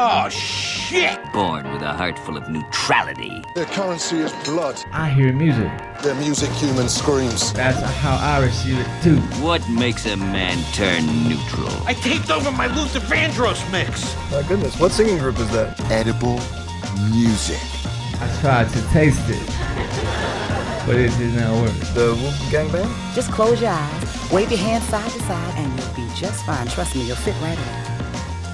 Oh, shit! Born with a heart full of neutrality. Their currency is blood. I hear music. Their music, human screams. That's how I receive it too. What makes a man turn neutral? I taped over my Luther Vandross mix. My goodness, what singing group is that? Edible music. I tried to taste it, but it did not work. The Wolf Gang Band? Just close your eyes, wave your hands side to side, and you'll be just fine. Trust me, you'll fit right in.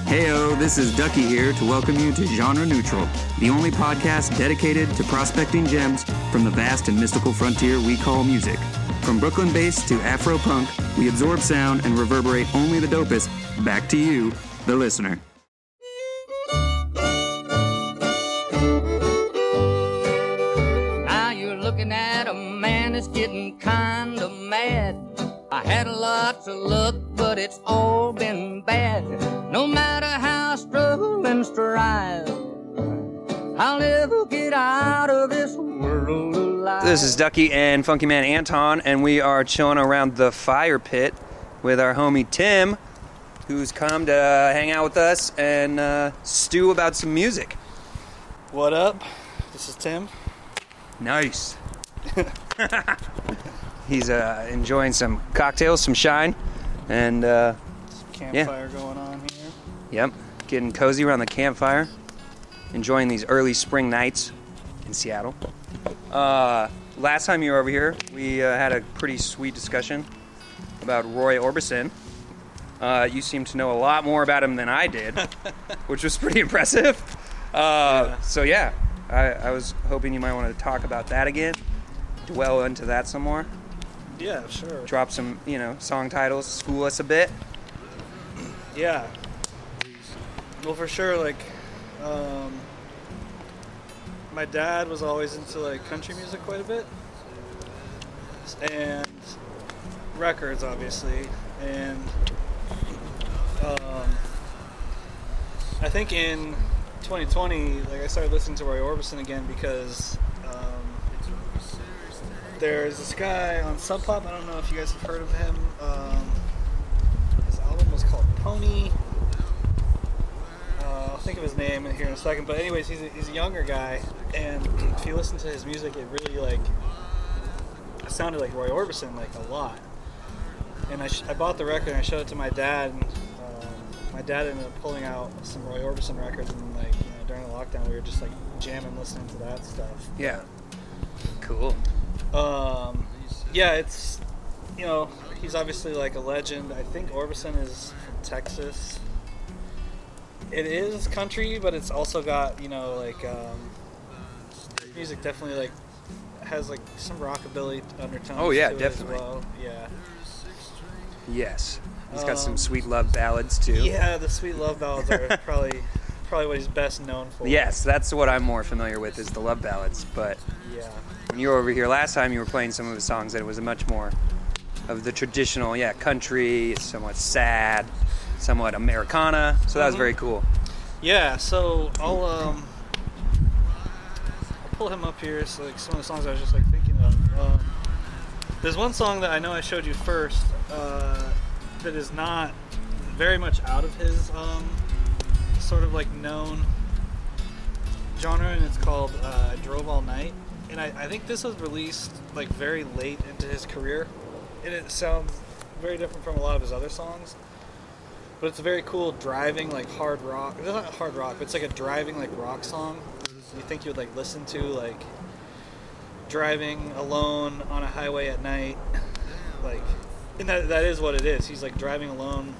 Heyo, this is Ducky here to welcome you to Genre Neutral, the only podcast dedicated to prospecting gems from the vast and mystical frontier we call music. From Brooklyn bass to Afro punk, we absorb sound and reverberate only the dopest back to you, the listener. Now you're looking at a man that's getting kinda mad. I had lots of luck, but it's all been bad. No matter how I struggle and strive, I'll never get out of this world alive. This is Ducky and Funky Man Anton, and we are chilling around the fire pit with our homie Tim, who's come to hang out with us and uh, stew about some music. What up? This is Tim. Nice. He's uh, enjoying some cocktails, some shine, and uh, Campfire going on here. yep, getting cozy around the campfire, enjoying these early spring nights in Seattle. Uh, last time you were over here, we uh, had a pretty sweet discussion about Roy Orbison. Uh, you seem to know a lot more about him than I did, which was pretty impressive. Uh, So yeah, I, I was hoping you might want to talk about that again, dwell into that some more, Yeah, sure. drop some you know song titles, school us a bit. Yeah. Well, for sure, like, um, my dad was always into like country music quite a bit, and records, obviously, and um, I think in 2020, like, I started listening to Roy Orbison again because. There's this guy on Sub Pop. I don't know if you guys have heard of him. Um, his album was called Pony. Uh, I'll think of his name in here in a second. But anyways, he's a, he's a younger guy, and if you listen to his music, it really like it sounded like Roy Orbison like a lot. And I, sh- I bought the record and I showed it to my dad, and um, my dad ended up pulling out some Roy Orbison records, and like you know during the lockdown, we were just like jamming, listening to that stuff. Yeah, cool. Um, yeah, it's you know he's obviously like a legend. I think Orbison is from Texas. It is country, but it's also got you know like um, music definitely like has like some rockabilly undertones. Oh, yeah, definitely. As well. Yeah. Yes, he's got some Um, sweet love ballads too. Yeah, the sweet love ballads are probably probably what he's best known for. Yes, that's what I'm more familiar with is the love ballads. But Yeah. When you were over here last time, you were playing some of his songs, and it was a much more of the traditional, yeah, country, somewhat sad, somewhat Americana. So that was Mhm. very cool. Yeah, so I'll um I'll pull him up here. So like some of the songs I was just like thinking of. Um, there's one song that I know I showed you first uh, that is not very much out of his um, sort of like known genre, and it's called uh, "I Drove All Night." And I, I think this was released like very late into his career, and it sounds very different from a lot of his other songs. But it's a very cool driving like hard rock. It's not hard rock, but it's like a driving like rock song. You think you would like listen to like driving alone on a highway at night, like, and that that is what it is. He's like driving alone,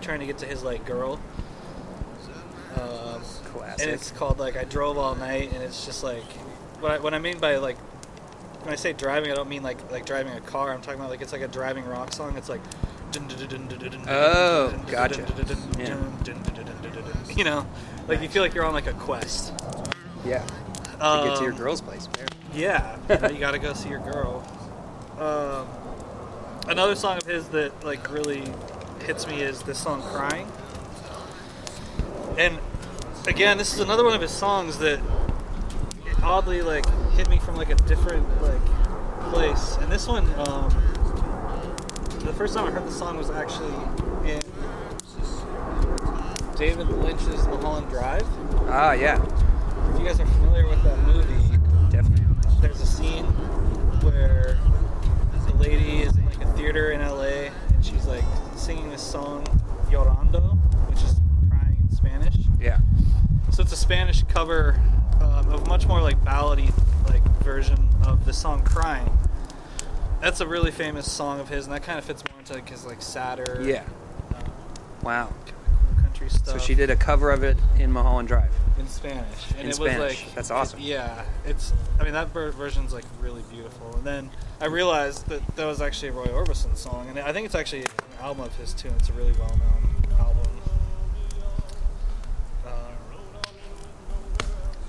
trying to get to his like girl. Um, Classic. and it's called like I drove all night, and it's just like what I, what I mean by like when I say driving, I don't mean like like driving a car. I'm talking about like it's like a driving rock song. It's like Oh, gotcha. Yeah. you know, like you feel like you're on like a quest. Yeah. To get to your Um, girl's place. Yeah, you, gotta go see your girl. Um, another song of his that like really hits me is this song "Crying," and again, this is another one of his songs that it oddly like hit me from like a different like place. And this one, um, the first time I heard the song was actually in David Lynch's Mulholland Drive. Ah, yeah, If you guys are familiar with that movie, definitely. there's a scene where the lady is in like a theater in LA and she's like singing this song Llorando, which is crying in Spanish. Yeah. So it's a Spanish cover um, of much more like ballady like version of the song "Crying." That's a really famous song of his, and that kind of fits more into like his like sadder, Yeah. Wow. kind of cool country stuff. So she did a cover of it in Mulholland Drive. in Spanish, and In it Spanish. was like That's awesome. yeah, it's. I mean that ver- version's like really beautiful. And then I realized that that was actually a Roy Orbison song, and I think it's actually an album of his too. and It's a really well known album. Um,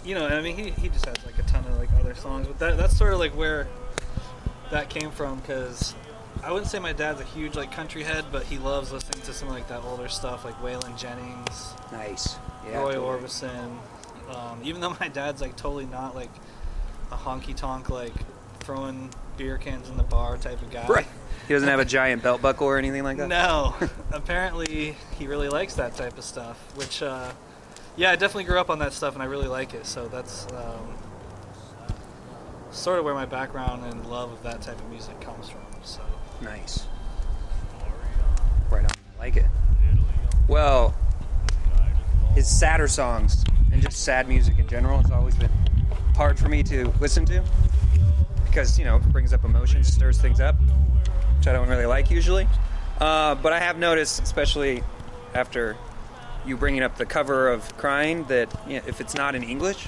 you know, I mean, he, he just has like a ton of like other songs, but that that's sort of like where that came from because I wouldn't say my dad's a huge like country head, but he loves listening to some of, like that older stuff like Waylon Jennings, Nice. Yeah. Roy totally. Orbison. Um, even though my dad's like totally not like a honky tonk like throwing beer cans in the bar type of guy. Right. He doesn't have a giant belt buckle or anything like that. No, apparently he really likes that type of stuff. Which, uh, yeah, I definitely grew up on that stuff, and I really like it. So that's um, sort of where my background and love of that type of music comes from. So Nice. Right on. I like it. Well, his sadder songs and just sad music in general has always been hard for me to listen to because you know it brings up emotions, stirs things up, which I don't really like usually. Uh, but I have noticed, especially after you bringing up the cover of "Crying," that you know, if it's not in English,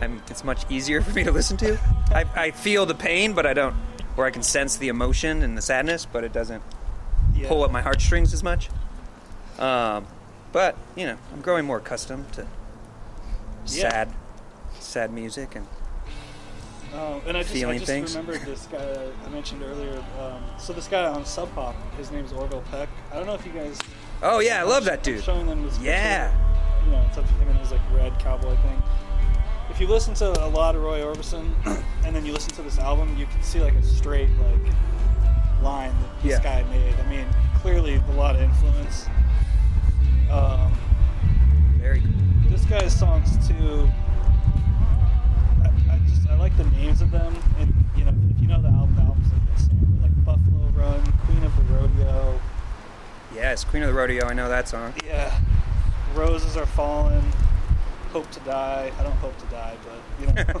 I'm, it's much easier for me to listen to. I, I feel the pain, but I don't, or I can sense the emotion and the sadness, but it doesn't yeah, pull at my heartstrings as much. Um, but you know, I'm growing more accustomed to Yeah. sad, sad music, and Um, and I just, I just things. remembered this guy I mentioned earlier. Um, so this guy on Sub Pop, his name's Orville Peck. I don't know if you guys. oh yeah, I love that dude. showing them this. Yeah. picture. You know, it's of him in his like red cowboy thing. If you listen to a lot of Roy Orbison, and then you listen to this album, you can see like a straight like line that this Yeah. guy made. I mean, clearly a lot of influence. Um, Very cool. this guy's songs too. I, I just I like the names of them, and you know if you know the album, the album's like the same, like Buffalo Run, Queen of the Rodeo, Yes, Queen of the Rodeo. I know that song. yeah, Roses Are Falling, Hope to Die. I don't hope to die, but you know,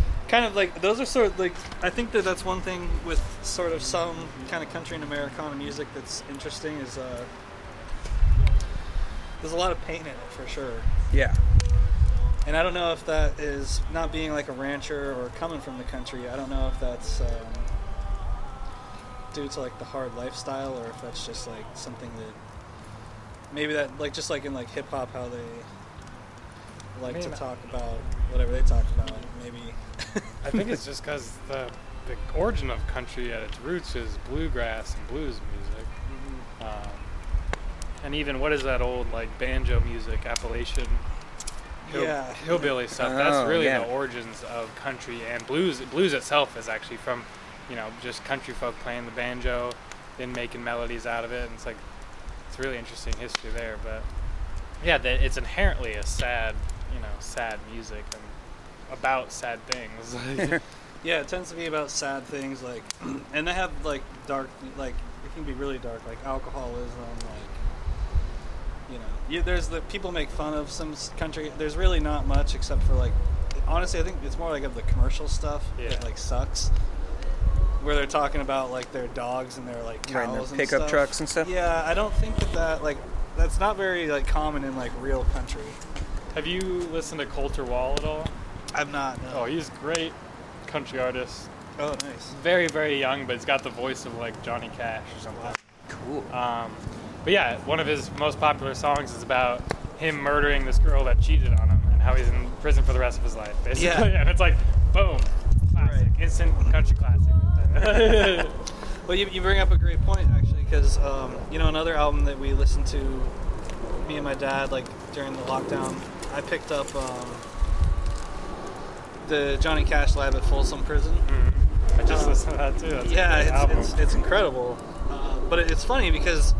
kind of like those are sort of like I think that that's one thing with sort of some kind of country and Americana music that's interesting is uh, there's a lot of pain in it for sure. Yeah, And I don't know if that is not being like a rancher or coming from the country. I don't know if that's um, due to like the hard lifestyle or if that's just like something that maybe that like just like in like hip hop how they like to mean, talk about whatever they talk about. Maybe I think it's just because the, the origin of country at its roots is bluegrass and blues music. Um, and even what is that old like banjo music, Appalachian hill- Yeah. hillbilly stuff? Oh, That's really yeah. the origins of country and blues. Blues itself is actually from, you know, just country folk playing the banjo, then making melodies out of it, and it's like it's really interesting history there. But yeah, that it's inherently a sad, you know, sad music and about sad things. yeah, it tends to be about sad things like, and they have like dark like it can be really dark like alcoholism like you know you, there's the people make fun of some country there's really not much except for like honestly i think it's more like of the commercial stuff Yeah. that like sucks where they're talking about like their dogs and their like cows Right, and their and pickup stuff. trucks and stuff? yeah i don't think that that like that's not very like common in like real country Have you listened to Colter Wall at all? I've not no. Oh, he's great country artist. oh nice Very, very young, but he's got the voice of like Johnny Cash or something. cool. Um, but yeah, one of his most popular songs is about him murdering this girl that cheated on him and how he's in prison for the rest of his life, basically. Yeah. and it's like, boom, classic, Right. instant country classic. Well, you, you bring up a great point actually, because um, you know another album that we listened to, me and my dad, like during the lockdown, I picked up um, the Johnny Cash Lab at Folsom Prison. I just Uh, listened to that too. That's yeah, it's, it's it's incredible. Uh, but it, it's funny because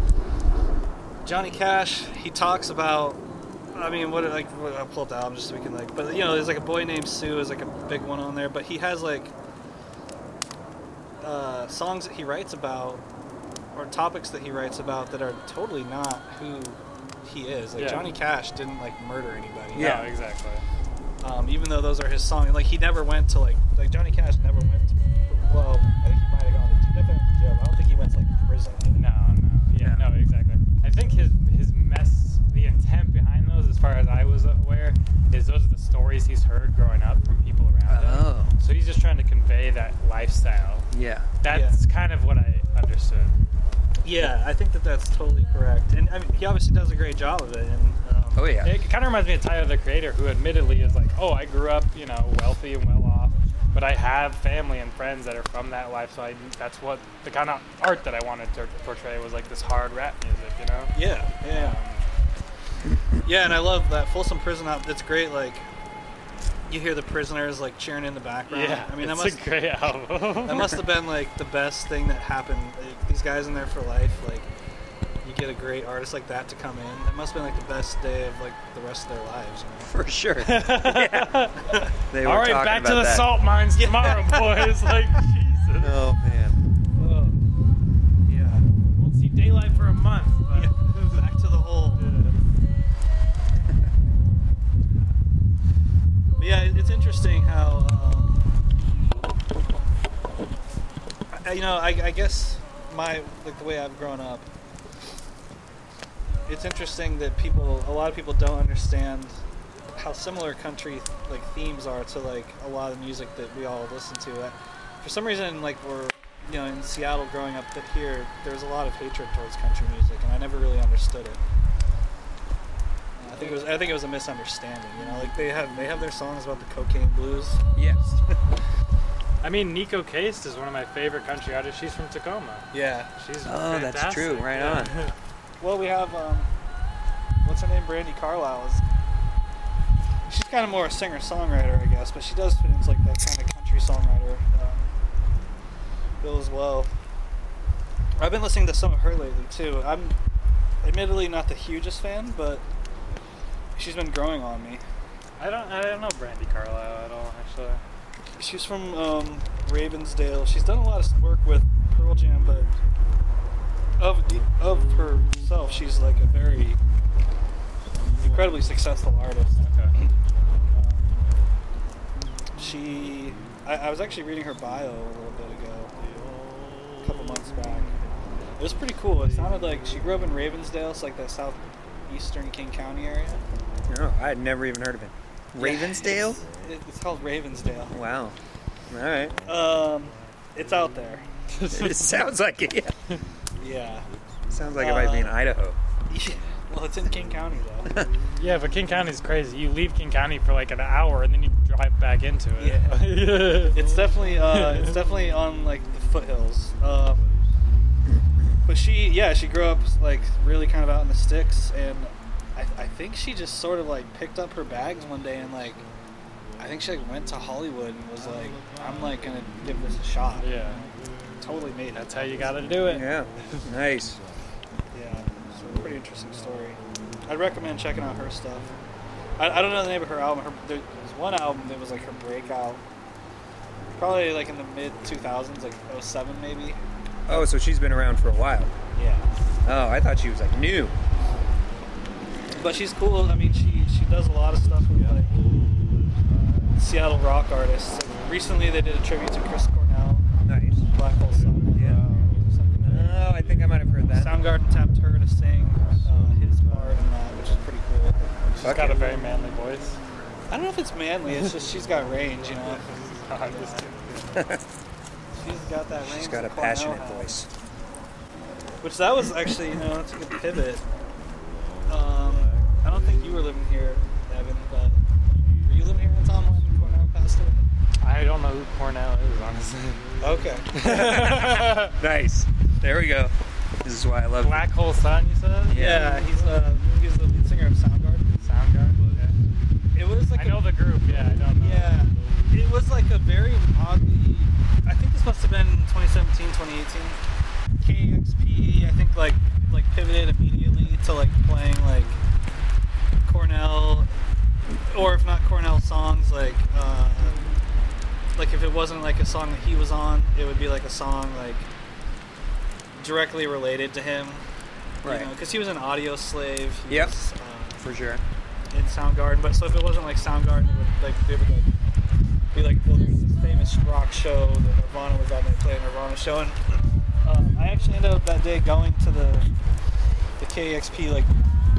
Johnny Cash, he talks about. I mean, what like what, I'll pull up the album just so we can like. But you know, there's like a boy named Sue is like a big one on there. But he has like uh, songs that he writes about, or topics that he writes about that are totally not who he is. Like Yeah. Johnny Cash didn't like murder anybody. Yeah, exactly. Um, even though those are his songs, like he never went to like like Johnny Cash never went. To, well, I think he might have gone to, he definitely went to jail. but I don't think he went to like prison. No, no, yeah, no, exactly. I think his his mess, the intent behind those, as far as I was aware, is those are the stories he's heard growing up from people around him. Oh. So he's just trying to convey that lifestyle. Yeah. That's kind of what I understood. Yeah, I think that that's totally correct, and I mean he obviously does a great job of it. And um, Oh yeah. It kind of reminds me of Tyler the Creator, who admittedly is like, oh, I grew up, you know, wealthy and well off, but I have family and friends that are from that life, so I, that's what the kind of art that I wanted to portray was like this hard rap music, you know? Yeah, yeah, yeah, um, and I love that Folsom Prison album. It's great. Like you hear the prisoners like cheering in the background. Yeah, I mean it's that must a great album. that must have been like the best thing that happened. Like, these guys in there for life. Like you get a great artist like that to come in. It must have been like the best day of like the rest of their lives. You know? For sure. yeah. They were All right, talking back to the that. salt mines tomorrow, boys. Like, Jesus. Oh man. Yeah. Won't see daylight for a month. But Yeah. Back to the hole. But yeah, it's interesting how, um, you know, I, I guess my like the way I've grown up. It's interesting that people, a lot of people don't understand how similar country like themes are to like a lot of the music that we all listen to. I, for some reason, like we're you know in Seattle growing up, that here there's a lot of hatred towards country music, and I never really understood it. Uh, I think it was I think it was a misunderstanding. You know, like they have they have their songs about the cocaine blues. Yes. I mean, Neko Case is one of my favorite country artists. She's from Tacoma. Yeah. She's Oh, that's true. Right yeah. on. Well, we have um, what's her name? Brandi Carlile. Is, she's kind of more a singer songwriter, I guess, but she does fit into like that kind of country songwriter um, bill as well. I've been listening to some of her lately too. I'm admittedly not the hugest fan, but she's been growing on me. I don't, I don't know Brandi Carlile at all, actually. She's from um, Ravensdale. She's done a lot of work with Pearl Jam, but of the, of herself, she's like a very incredibly successful artist. Okay. She, I, I was actually reading her bio a little bit ago, a couple months back. It was pretty cool. It sounded like she grew up in Ravensdale, so like that southeastern King County area. No, I had never even heard of it. Ravensdale? It's, it's called Ravensdale. Wow. All right. Um, it's out there. it sounds like it. Yeah. Yeah. Sounds like it might be in Uh, Idaho. Well, it's in King County though. Yeah, but King County's crazy. You leave King County for like an hour and then you drive back into it. Yeah. it's definitely uh, it's definitely on like the foothills. Um, but she, yeah, she grew up like really kind of out in the sticks, and I, I think she just sort of like picked up her bags one day and like, I think she like went to Hollywood and was like, I'm like gonna give this a shot. Yeah. Totally made it. That's how you gotta do it. Yeah. Nice. Yeah, so pretty interesting story. I'd recommend checking out her stuff. I, I don't know the name of her album. Her, there was one album that was like her breakout. Probably like in the mid 2000s, like 07 maybe. Oh, so she's been around for a while. Yeah. Oh, I thought she was like new. But she's cool. I mean, she she does a lot of stuff with like Seattle rock artists. Like, recently, they did a tribute to Chris Cornell. Nice. Black Hole Sun. Yeah. Oh, I think I might have heard that. Soundgarden tapped her to sing uh, his part in that, which is pretty cool. She's got a very manly voice. I don't know if it's manly. It's just she's got range, you know. I'm just kidding. She's got that range. She's got a that Cornell passionate has. voice. Which that was actually, you know, that's a good pivot. Um, I don't think you were living here, Evan, but were you living here at the time when Cornell passed away? I don't know who Cornell is, honestly. Okay. nice. There we go. This is why I love Black Hole Sun, you said? yeah, he's uh, he's the lead singer of Soundgarden. Soundgarden. Okay. It was like I a- know the group. Yeah, I don't know. Yeah, it was like a very oddly. I think this must have been 2017, 2018. KEXP, I think like like pivoted immediately to like playing like Cornell, or if not Cornell songs, like uh, like if it wasn't like a song that he was on, it would be like a song like directly related to him. Right. Because he was an Audioslave. Yep. was, uh, For sure. in Soundgarden, but so if it wasn't like Soundgarden, it would like they would like be like, well, there's this famous rock show that Nirvana was on. They played Nirvana show, and um, I actually ended up that day going to the the KEXP like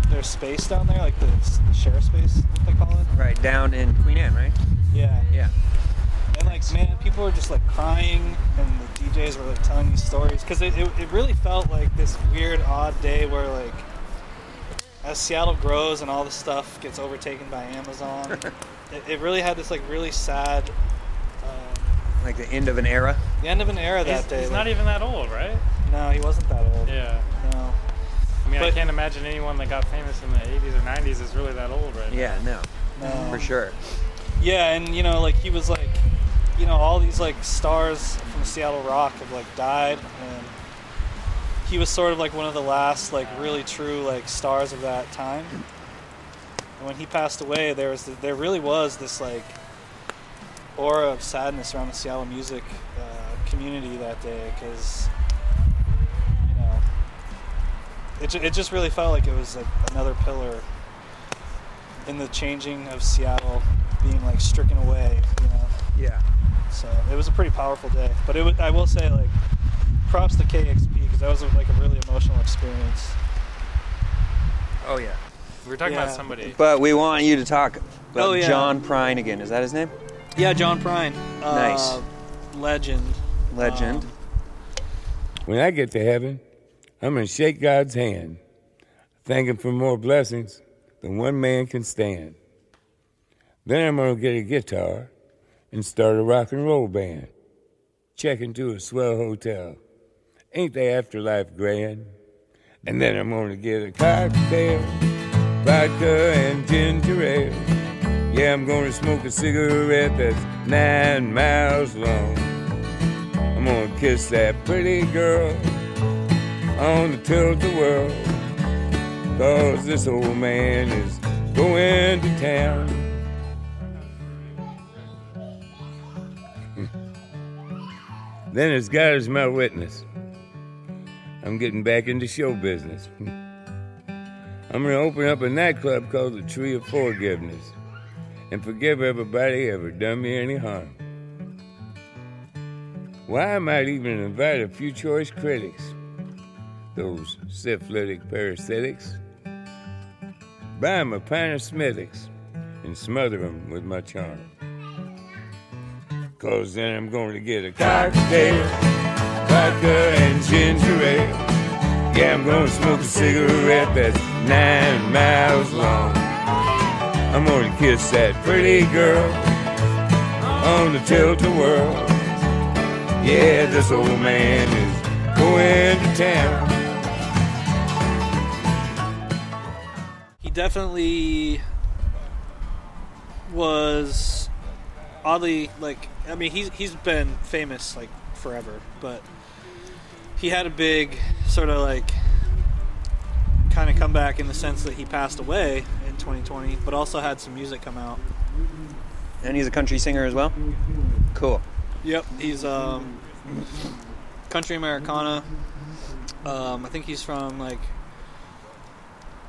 their space down there, like the, the share space, what they call it. Right down in Queen Anne, right? Yeah. Yeah. And like, man, people were just like crying, and the DJs were like telling these stories because it, it, it really felt like this weird, odd day where like, as Seattle grows and all the stuff gets overtaken by Amazon, it, it really had this like really sad, um, Like the end of an era. the end of an era that He's, day. he's like- not even that old, right? No, he wasn't that old. Yeah. No. I mean, I can't imagine anyone that got famous in the 80s or 90s is really that old right Yeah, no. No. For sure. Yeah, and you know, like he was like, you know, all these like stars from Seattle rock have like died, and he was sort of like one of the last like really true like stars of that time. And when he passed away, there was there really was this like aura of sadness around the Seattle music uh, community that day because you know it, it just really felt like it was like another pillar in the changing of Seattle being like stricken away, you know. Yeah. So it was a pretty powerful day. But it was, I will say like props to KEXP because that was like a really emotional experience. Oh yeah. We were talking Yeah. about somebody. But we want you to talk about Oh, yeah. John Prine again. Is that his name? Yeah, John Prine. Uh, Nice. Legend. Legend. Um, When I get to heaven, I'm going to shake God's hand, thank Him for more blessings than one man can stand. Then I'm going to get a guitar and start a rock and roll band. Check into a swell hotel. Ain't the afterlife grand? And then I'm to get a cocktail, vodka and ginger ale. Yeah, I'm to smoke a cigarette that's nine miles long. I'm gonna kiss that pretty girl on the tilt-a-whirl. Cause this old man is going to town. Then as God is my witness, I'm getting back into show business. I'm gonna open up a nightclub called the Tree of Forgiveness and forgive everybody ever done me any harm. Why I might even invite a few choice critics, those syphilitic parasitics, buy 'em a pint of Smithwick's and smother 'em with my charm. Cause then I'm going to get a cocktail, vodka and ginger ale. Yeah, I'm gonna smoke a cigarette that's nine miles long. I'm gonna kiss that pretty girl on the tilt-a-whirl. Yeah, this old man is going to town. he definitely was oddly like I mean he's he's been famous like forever, but he had a big sort of like kind of comeback in the sense that he passed away in 2020, but also had some music come out. And he's a country singer as well? Cool. Yep, he's um, country Americana. Um, I think he's from like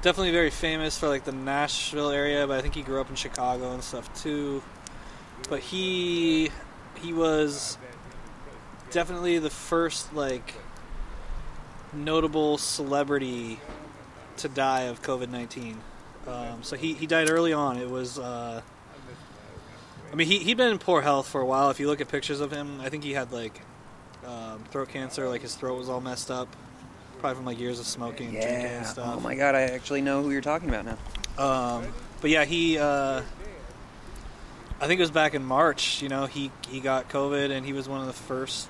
definitely very famous for like the Nashville area, but I think he grew up in Chicago and stuff too. But he he was definitely the first like notable celebrity to die of COVID nineteen. Um, so he, he died early on. It was uh, I mean, he he'd been in poor health for a while. If you look at pictures of him, I think he had like um, throat cancer. Like his throat was all messed up, probably from like years of smoking, and drinking, and Yeah. stuff. Oh my god, I actually know who you're talking about now. Um, but yeah, he. Uh, I think it was back in March. You know, he he got COVID, and he was one of the first.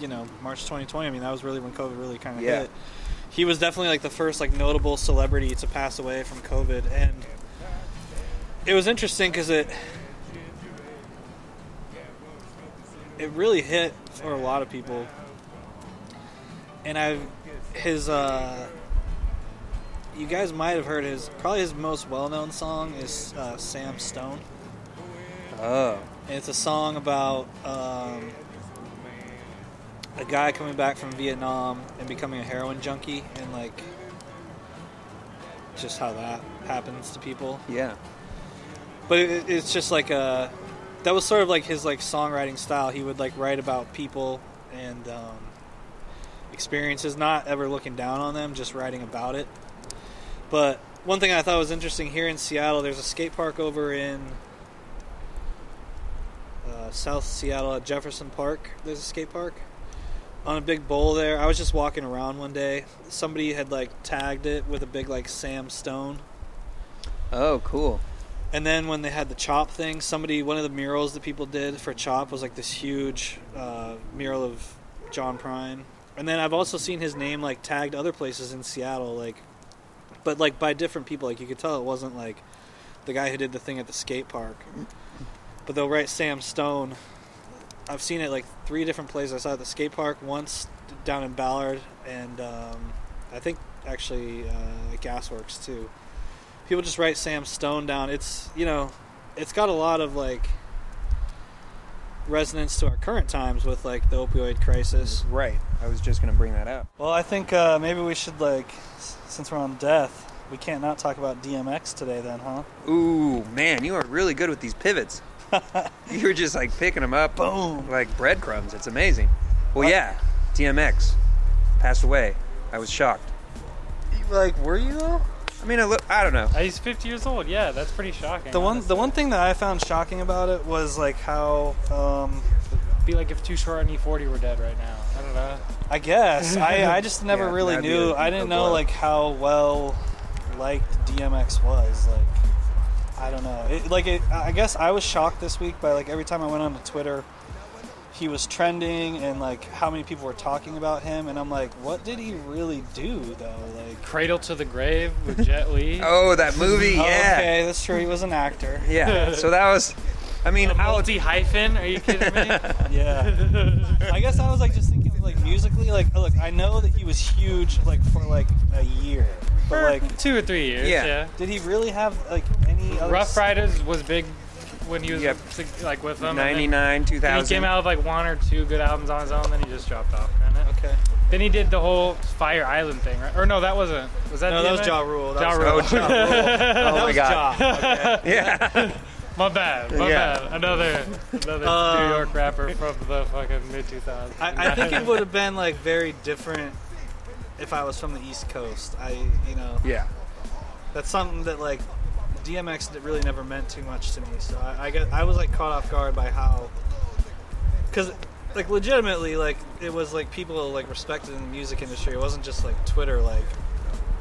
You know, March 2020. I mean, that was really when COVID really kind of Yeah. hit. He was definitely like the first like notable celebrity to pass away from COVID, and it was interesting because it it really hit for a lot of people. And I've his uh, you guys might have heard his probably his most well-known song is uh, Sam Stone. Oh. And it's a song about um, a guy coming back from Vietnam and becoming a heroin junkie and like just how that happens to people. Yeah. But it, it's just like a that was sort of like his like songwriting style. He would like write about people and um, experiences, not ever looking down on them, just writing about it. But one thing I thought was interesting here in Seattle, there's a skate park over in South Seattle at Jefferson Park. There's a skate park on a big bowl there. I was just walking around one day. Somebody had like tagged it with a big like Sam Stone. Oh, cool. And then when they had the Chop thing, somebody one of the murals that people did for Chop was like this huge uh, mural of John Prine. And then I've also seen his name like tagged other places in Seattle, like, but like by different people. Like you could tell it wasn't like the guy who did the thing at the skate park. But they'll write Sam Stone. I've seen it like three different places. I saw it at the skate park once down in Ballard, and um, I think actually uh, at Gasworks too. People just write Sam Stone down. It's you know, it's got a lot of like resonance to our current times with like the opioid crisis. Right. I was just gonna bring that up. Well, I think uh, maybe we should like, since we're on death, we can't not talk about DMX today, then, huh? Ooh, man, you are really good with these pivots. you were just like picking them up, boom, like breadcrumbs. It's amazing. Well, yeah, DMX passed away. I was shocked. Like, were you though? I mean, I, look, I don't know. Uh, He's 50 years old. Yeah, that's pretty shocking. The one, the one thing that I found shocking about it was like how, um, Be like if Too Short and E40 were dead right now. I don't know. I guess I, I just never Yeah, really that'd be knew. a- I a didn't know blow. like how well liked DMX was. Like, I don't know. It, like, it, I guess I was shocked this week by like every time I went onto Twitter, he was trending and like how many people were talking about him, and I'm like, what did he really do though? Like, Cradle to the Grave with Jet Li. Oh, that movie, Oh, yeah. okay, that's true. He was an actor. Yeah. So that was, I mean, how multi hyphen? Are you kidding me? Yeah. I guess I was like just thinking like musically, like oh, look, I know that he was huge like for like a year, but For like two or three years. Yeah. Did he really have like any other Ruff Ryders was big when he was Yep. like with them. and then- 99, Then he came out with like one or two good albums on his own. Then he just dropped off. Kinda. Okay. Then he did the whole Fire Island thing, right? Or no, that wasn't. Was that? No, that was DMX? Ja Rule. That Ja was- Rule. Oh, Ja Rule. Oh, that oh was Ja. Okay. Yeah. My bad. My Yeah. bad. Another another Um, New York rapper from the fucking mid 2000s. I, I think it would have been like very different if I was from the East Coast. I, you know, Yeah. that's something that like DMX that really never meant too much to me. So I, I get, I was like caught off guard by how, because like legitimately, like it was like people like respected in the music industry. It wasn't just like Twitter, like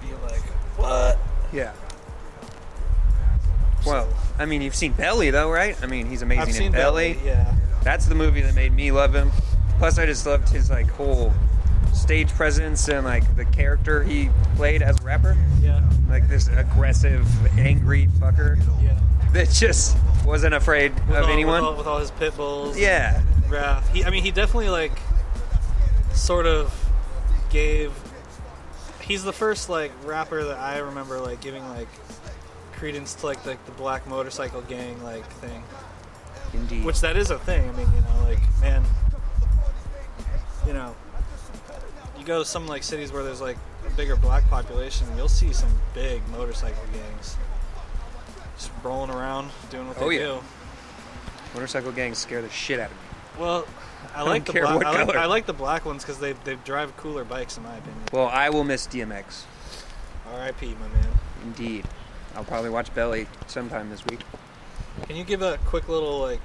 being like, what? Yeah. Well, I mean, you've seen Belly though, right? I mean, he's amazing I've in seen Belly. Yeah. That's the movie that made me love him. Plus, I just loved his like whole stage presence and like the character he played as a rapper. Yeah. Like this aggressive, angry fucker. Yeah. That just wasn't afraid With of all, anyone. with all, with all his pit bulls. Yeah. Wrath. He, I mean, he definitely like sort of gave. He's the first like rapper that I remember like giving like credence to like the, the black motorcycle gang like thing. Indeed. Which that is a thing. I mean, you know, like man, you know, you go to some like cities where there's like a bigger black population, you'll see some big motorcycle gangs just rolling around doing what Oh, they yeah. do. Motorcycle gangs scare the shit out of me. Well, I I like the. I like. I like the black ones because they they drive cooler bikes, in my opinion. Well, I will miss DMX. R.I.P. My man. Indeed. I'll probably watch Belly sometime this week. Can you give a quick little like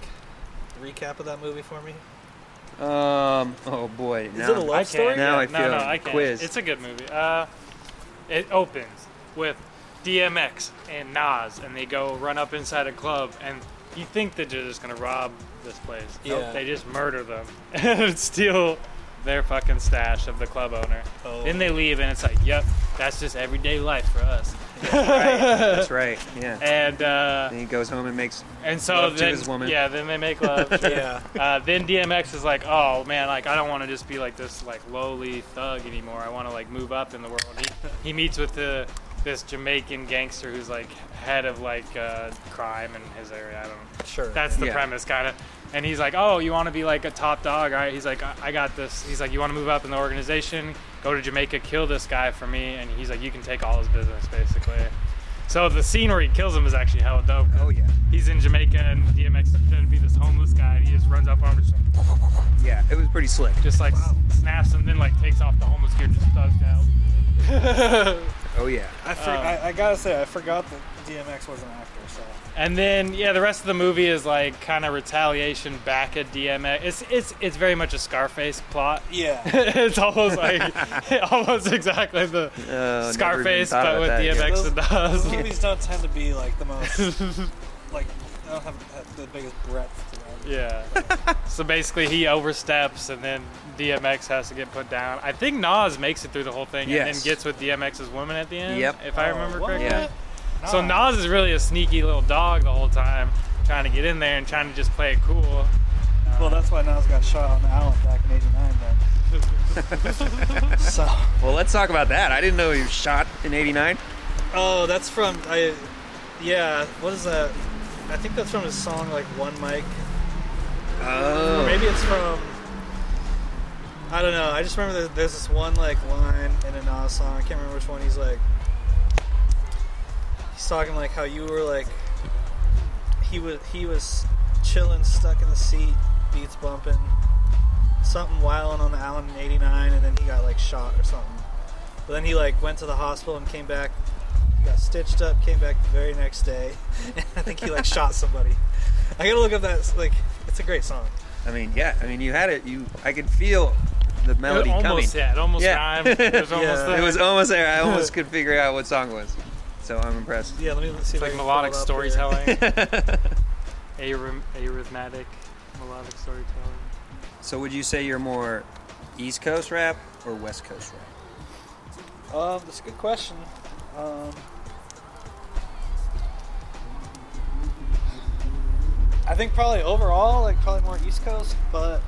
recap of that movie for me? Um. Oh boy. Is now it a love I story? can't. Now I no, feel no, I can't. quizzed. It's a good movie. Uh, it opens with DMX and Nas, and they go run up inside a club, and you think that they're just gonna rob this place. Nope, Yeah. they just murder them and steal their fucking stash of the club owner. Oh. Then they leave, and it's like, yep, that's just everyday life for us. Right. That's right. Yeah. And uh, Then he goes home and makes and so love to then his woman. yeah, then they make love. sure. Yeah. Uh, then DMX is like, oh man, like I don't want to just be like this like lowly thug anymore. I want to like move up in the world. He, he meets with the this Jamaican gangster who's like head of like uh, crime in his area. I don't know. Sure. That's the Yeah. premise, kind of. And he's like, "Oh, you want to be like a top dog, all right?" He's like, I-, "I got this." He's like, "You want to move up in the organization? Go to Jamaica, kill this guy for me." And he's like, "You can take all his business, basically." So the scene where he kills him is actually hella dope. Oh yeah. He's in Jamaica and DMX is trying to be this homeless guy, and he just runs up on him, just, Yeah. It was pretty slick. just like snaps him, then like takes off the homeless gear, just thugs out. Oh yeah. I, for, Um, I, I gotta say, I forgot that DMX was an actor. So And then yeah, the rest of the movie is like kind of retaliation back at DMX. It's it's it's very much a Scarface plot. yeah, it's almost like almost exactly the Uh, Scarface, but with that, yeah. DMX those, and those Nas. movies don't tend to be like the most like they don't have, have the biggest breadth to them. Yeah. so basically, he oversteps, and then DMX has to get put down. I think Nas makes it through the whole thing, and then gets with DMX's woman at the end. Yep. If I Oh, remember what? correctly. Yeah. So Nas is really a sneaky little dog the whole time, trying to get in there and trying to just play it cool. Well, that's why Nas got shot on the island back in '89. Then. so, Well, let's talk about that. I didn't know he was shot in '89. oh, that's from I. Yeah, what is that? I think that's from his song like One Mic. Or Oh. maybe it's from. I don't know. I just remember there's this one like line in a Nas song. I can't remember which one. He's like, he's talking like how you were like, he was he was chilling, stuck in the seat, beats bumping, something wilding on the Allen in '89, and then he got like shot or something. But then he like went to the hospital and came back. He got stitched up, came back the very next day. and I think he like shot somebody. I gotta look up that like it's a great song. I mean, yeah. I mean, you had it. You, I could feel the melody it almost, coming. yeah, it almost Yeah. rhymed. It was almost Yeah. there. It was almost there. I almost could figure out what song it was. So I'm impressed. Yeah, let me see It's I like can melodic it storytelling, Arrhyth- arithmetic, melodic storytelling. So would you say you're more East Coast rap or West Coast rap? Um, that's a good question. Um, I think probably overall, like probably more East Coast, but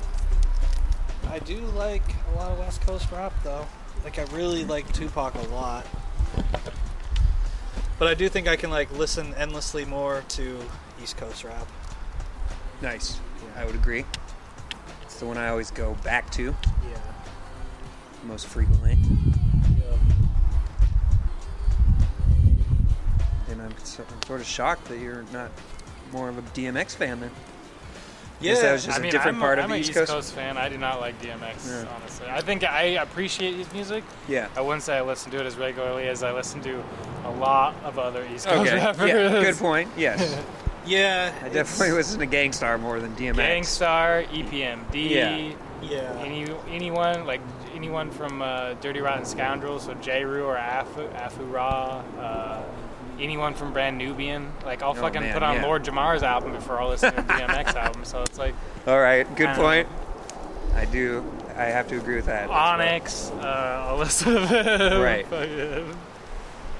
I do like a lot of West Coast rap though. Like I really like Tupac a lot, but I do think I can like listen endlessly more to East Coast rap. Nice. Yeah. I would agree. It's the one I always go back to Yeah. most frequently. And I'm, so, I'm sort of shocked that you're not more of a DMX fan then. Yeah. That was just I mean, a different I'm, part I'm of the an East East Coast. Coast fan. I do not like DMX, Yeah. honestly. I think I appreciate his music. Yeah. I wouldn't say I listen to it as regularly as I listen to a lot of other East Coast Okay. rappers. Yeah. Good point. Yes. Yeah. I definitely listen to Gang Starr more than DMX. Gang Starr, EPMD, Yeah. Yeah. any anyone like anyone from uh, Dirty Rotten Scoundrels, so Jeru or Afu, Afu Ra, uh, anyone from Brand Nubian. Like I'll Oh, fucking man, put on yeah. Lord Jamar's album before I'll listen to DMX album. So it's like All right. Good Um, point. I do. I have to agree with that. as well. Onyx, uh, I'll listen to them. Right.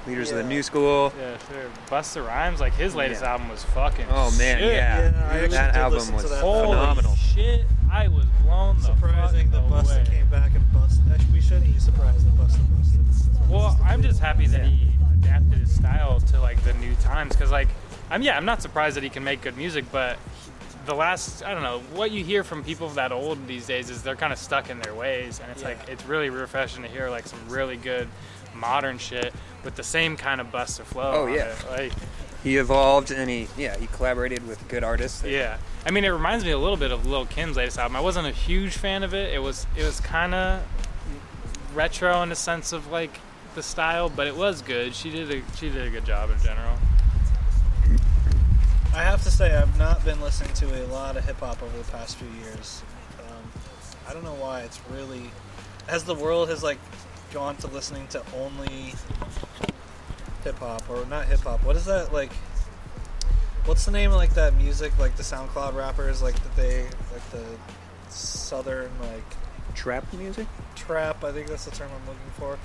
Fucking- Leaders of the New School. Yeah, sure. Busta Rhymes, like his latest Yeah. album was fucking. Oh man, shit. yeah. Yeah, that album was that. Holy phenomenal. shit! I was blown the Surprising fuck that Busta away. came back and busted. Actually, we shouldn't be surprised that Busta busted. Well, I'm just happy that he adapted his style to like the new times because like I'm yeah I'm not surprised that he can make good music, but the last I don't know what you hear from people that old these days is they're kind of stuck in their ways, and it's like it's really refreshing to hear like some really good modern shit with the same kind of Busta flow. Oh, yeah. like He evolved and he yeah he collaborated with good artists. yeah. I mean, it reminds me a little bit of Lil Kim's latest album. I wasn't a huge fan of it. It was it was kind of retro in the sense of like the style, but it was good. She did a she did a good job in general. I have to say, I've not been listening to a lot of hip hop over the past few years. Um, I don't know why. It's really as the world has like gone to listening to only hip hop or not hip hop. What is that like? What's the name of like that music? Like the SoundCloud rappers, like that they like the southern like Trap music. trap. I think that's the term I'm looking for.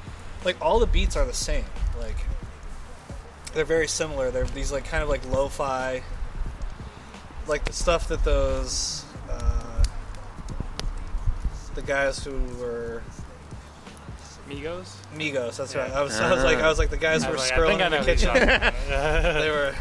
Like all the beats are the same. Like they're very similar. They're these like kind of like lo-fi, like the stuff that those uh, the guys who were Migos. Migos. That's right. I was, I was like I was like the guys were like, scrolling in the know who you're kitchen. they were.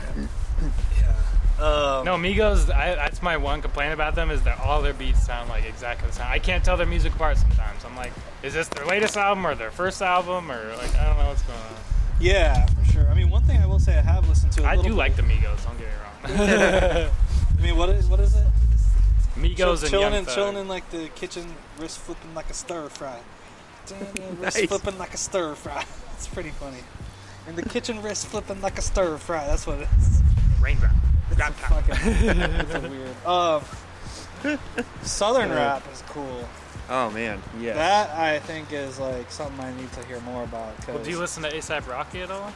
Yeah. Um, no, Migos. I, that's my one complaint about them is that all their beats sound like exactly the same. I can't tell their music apart sometimes. I'm like, is this their latest album or their first album or like I don't know what's going on. Yeah, for sure. I mean, one thing I will say I have listened to. I I do like the Migos. Don't get me wrong. I mean, what is what is it? Migos Chill- and chilling Thug. chilling in like the kitchen, wrist flipping like a stir fry. wrist Nice. flipping like a stir fry. It's pretty funny. In the kitchen, wrist flipping like a stir fry. That's what it is. Raindrop. Drop top. Fucking, it's a weird. Um, Southern rap is cool. Oh man, yeah. That I think is like something I need to hear more about. Well, 'cause- do you listen to ASAP Rocky at all?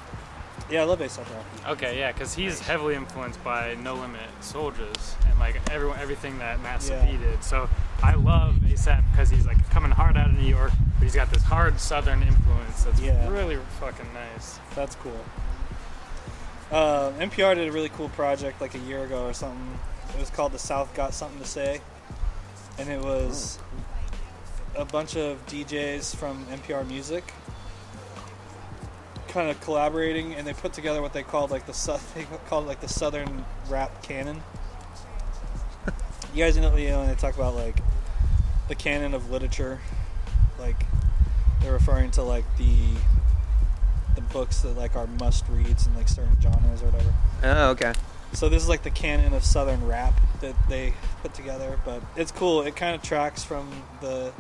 Yeah, I love ASAP Rocky. Okay, yeah, because he's heavily influenced by No Limit Soldiers and like everyone, everything that Yeah. P did. So I love ASAP because he's like coming hard out of New York, but he's got this hard Southern influence that's Yeah. really fucking nice. That's cool. Uh, NPR did a really cool project like a year ago or something. It was called The South Got Something to Say. And it was a bunch of DJs from NPR Music kind of collaborating and they put together what they called like the they called like the Southern rap canon. you guys know, you uh, know, they talk about like the canon of literature. Like they're referring to like the the books that like are must reads and like certain genres or whatever. Oh, okay. So this is like the canon of southern rap that they put together, but it's cool. It kind of tracks from the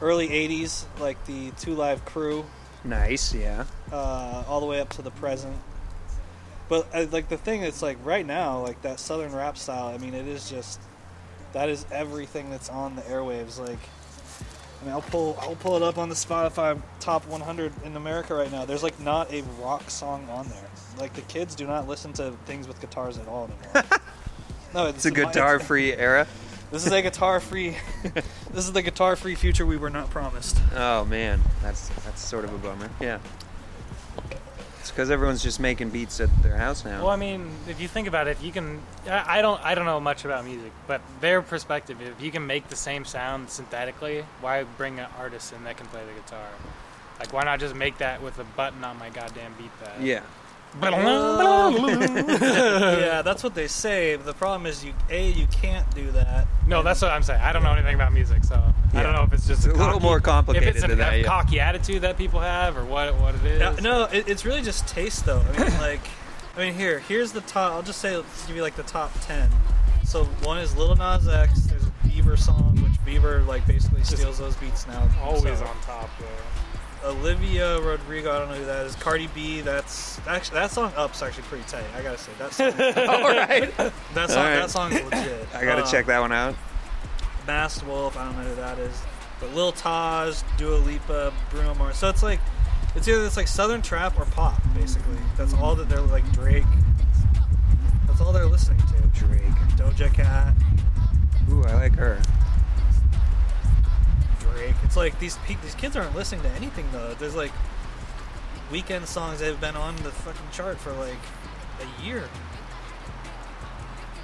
early '80s, like the Two Live Crew, Nice, yeah. Uh, all the way up to the present. But uh, like the thing that's like right now, like that southern rap style. I mean, it is just that is everything that's on the airwaves. Like, I mean, I'll pull I'll pull it up on the Spotify top 100 in America right now. There's like not a rock song on there. Like the kids do not listen to things with guitars at all anymore. no, It's a guitar-free era. This is a guitar-free. this is the guitar-free future we were not promised. Oh man, that's that's sort of a bummer. Yeah. Because everyone's just making beats at their house now. Well, I mean, if you think about it, if you can, I I don't, I don't know much about music, but their perspective, if you can make the same sound synthetically, why bring an artist in that can play the guitar? Like, why not just make that with a button on my goddamn beat pad? Yeah. Yeah, that's what they say. The problem is, you a you can't do that. No, that's what I'm saying. I don't know anything about music, so I don't know if it's just It's a little cocky- more complicated If it's a, than that, a yeah. cocky attitude that people have, or what what it is. Yeah, no, it, it's really just taste, though. I mean, like, I mean, here, here's the top. I'll just say, let's give you like the top ten. So one is Lil Nas X. There's a Bieber song, which Bieber like basically steals those beats now. always So, on top. Though. Olivia Rodrigo. I don't know who that is. Cardi B. That's actually that song up's actually pretty tight. I gotta say that song. All right. That song. All right. That song's legit. I gotta Um, check that one out. Masked Wolf, I don't know who that is. But Lil Tjay, Dua Lipa, Bruno Mars. So it's like, it's either it's like Southern trap or pop, basically. That's all that they're like Drake. That's all they're listening to. Drake. Doja Cat, Ooh, I like her. Drake. It's like these pe- these kids aren't listening to anything though. There's like Weeknd songs that have been on the fucking chart for like a year.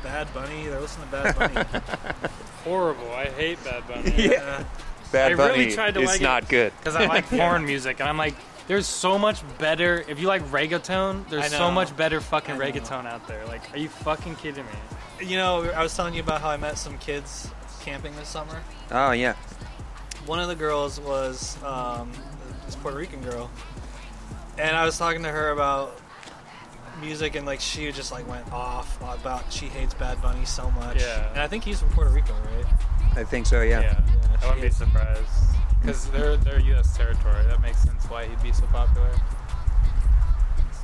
Bad Bunny, they're listening to Bad Bunny. Horrible. I hate Bad Bunny. Yeah. Bad I Bunny really tried to is like not good. because I like foreign music, and I'm like, there's so much better. If you like reggaeton, there's so much better fucking reggaeton out there. Like, are you fucking kidding me? you know, I was telling you about how I met some kids camping this summer. Oh yeah. One of the girls was um, this Puerto Rican girl, and I was talking to her about music, and like she just like went off about she hates Bad Bunny so much. Yeah. and I think he's from Puerto Rico, right? I think so. Yeah. Yeah, I wouldn't be surprised because they're they're U.S. territory. That makes sense why he'd be so popular.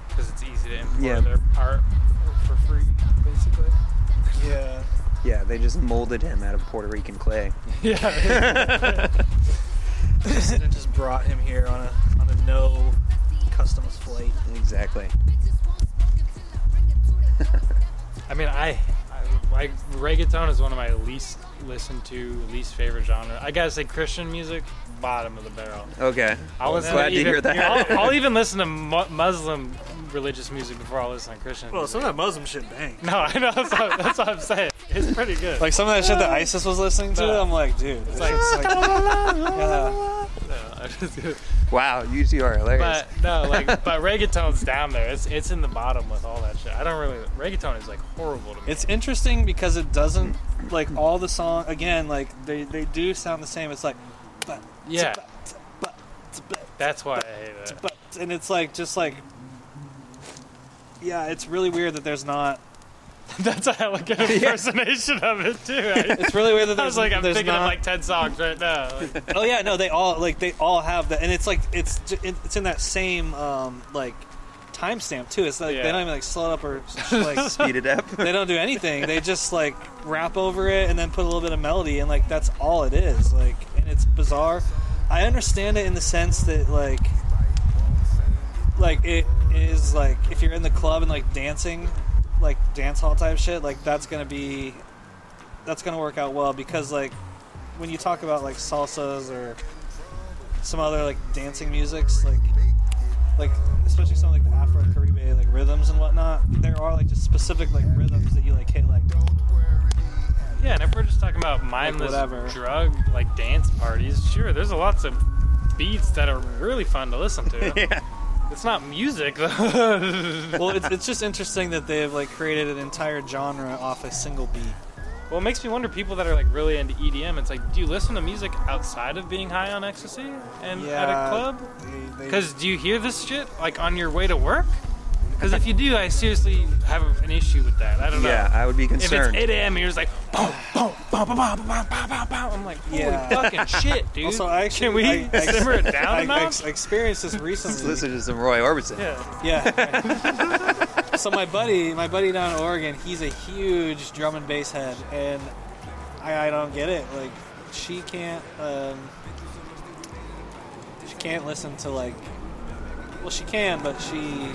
Because it's easy to import Yeah. their art for free, basically. Yeah, Yeah. They just molded him out of Puerto Rican clay. Yeah. just, and just brought him here on a on a no customs flight. Exactly. I mean, I, I like reggaeton is one of my least listened to, least favorite genre. I gotta say, Christian music bottom of the barrel. Okay. I'll listen Glad to to even, hear that. you know, I'll, I'll even listen to mu- Muslim religious music before I listen to Christian. Well, music. some of that Muslim shit bang. No, I know. That's what, that's what I'm saying. It's pretty good. Like some of that shit that ISIS was listening to, No. I'm like, dude, It's it's like- like, yeah. No, I just- Wow, you two are hilarious. but no, like, but reggaeton's down there. It's it's in the bottom with all that shit. I don't really. Reggaeton is like horrible to me. It's interesting because it doesn't like all the song again. Like they they do sound the same. It's like, but Yeah. but but That's why I hate it. but and it's like just like yeah, it's really weird that there's not. That's a hell of a good impersonation of it too. I, It's really weird that I was there's- like, I'm there's thinking of like ten songs right now. Like, oh yeah, no, they all like they all have that, and it's like it's it's in that same um like timestamp too. It's like Yeah. they don't even like slow it up or like Speed it up. they don't do anything. They just like rap over it and then put a little bit of melody, and like that's all it is. Like, it's bizarre. I understand it in the sense that like, like it is like if you're in the club and like dancing, like dance hall type shit, like that's gonna be, that's gonna work out well because like when you talk about like salsas or some other like dancing musics, like like especially some like the Afro Caribe like rhythms and whatnot, there are like just specific like rhythms that you like hit like talking about mindless whatever. drug like dance parties, sure, there's a lots of beats that are really fun to listen to. yeah. It's not music though. well, it's, it's just interesting that they've like created an entire genre off a single beat. Well, it makes me wonder people that are like really into EDM. It's like, do you listen to music outside of being high on ecstasy and at a club? they- they- Because do you hear this shit like on your way to work? Because if you do, I seriously have an issue with that. I don't know. Yeah, I would be concerned. If it's 8 a.m. and you're just like, boom, boom, boom, boom, boom, boom, boom, boom, boom, I'm like, holy Yeah. fucking shit, dude. Also, I actually, Can we I, I, simmer it down I, a I, notch? I experienced this Let's recently. listen to some Roy Orbison. Yeah. Yeah. so my buddy, my buddy down in Oregon, he's a huge drum and bass head, and I, I don't get it. Like, she can't, um, she can't listen to like, well, she can, but she,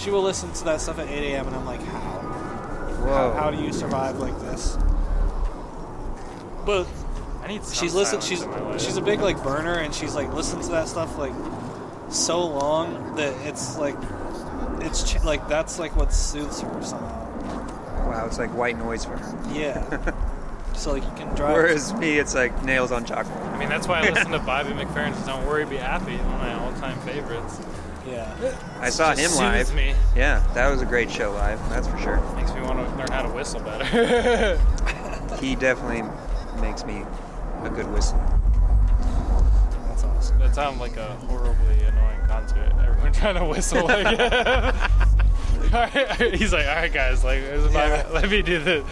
she will listen to that stuff at 8 a.m. and I'm like, how? Whoa. How, how do you survive like this? But I need she's listened. She's in my life. she's a big like burner, and she's like listened to that stuff like so long that it's like it's ch- like that's like what soothes her somehow. Wow, it's like white noise for her. Yeah. so like you can drive. Whereas me, it's like nails on chalkboard. I mean, that's why I listen to Bobby McFerrin's "Don't Worry, Be Happy," one of my all-time favorites. Yeah. I saw Just him live. me. Yeah, that was a great show live. That's for sure. Makes me want to learn how to whistle better. He definitely makes me a good whistler. That's awesome. that sounds like a horribly annoying concert. Everyone trying to whistle like All right, He's like, all right, guys, like, there's a Yeah. let me do this.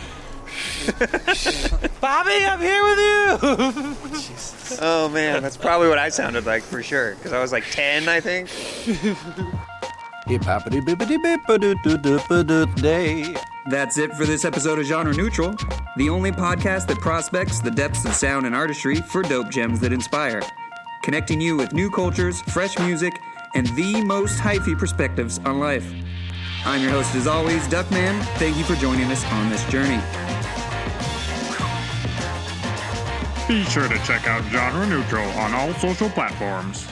Bobby, I'm here with you. Oh man, that's probably what I sounded like for sure. Because I was like 10, I think. Hip hoppity bippity bip day. That's it for this episode of Genre Neutral, the only podcast that prospects the depths of sound and artistry for dope gems that inspire, connecting you with new cultures, fresh music, and the most hyphy perspectives on life. I'm your host, as always, Duckman. Thank you for joining us on this journey. Be sure to check out Genre Neutral on all social platforms.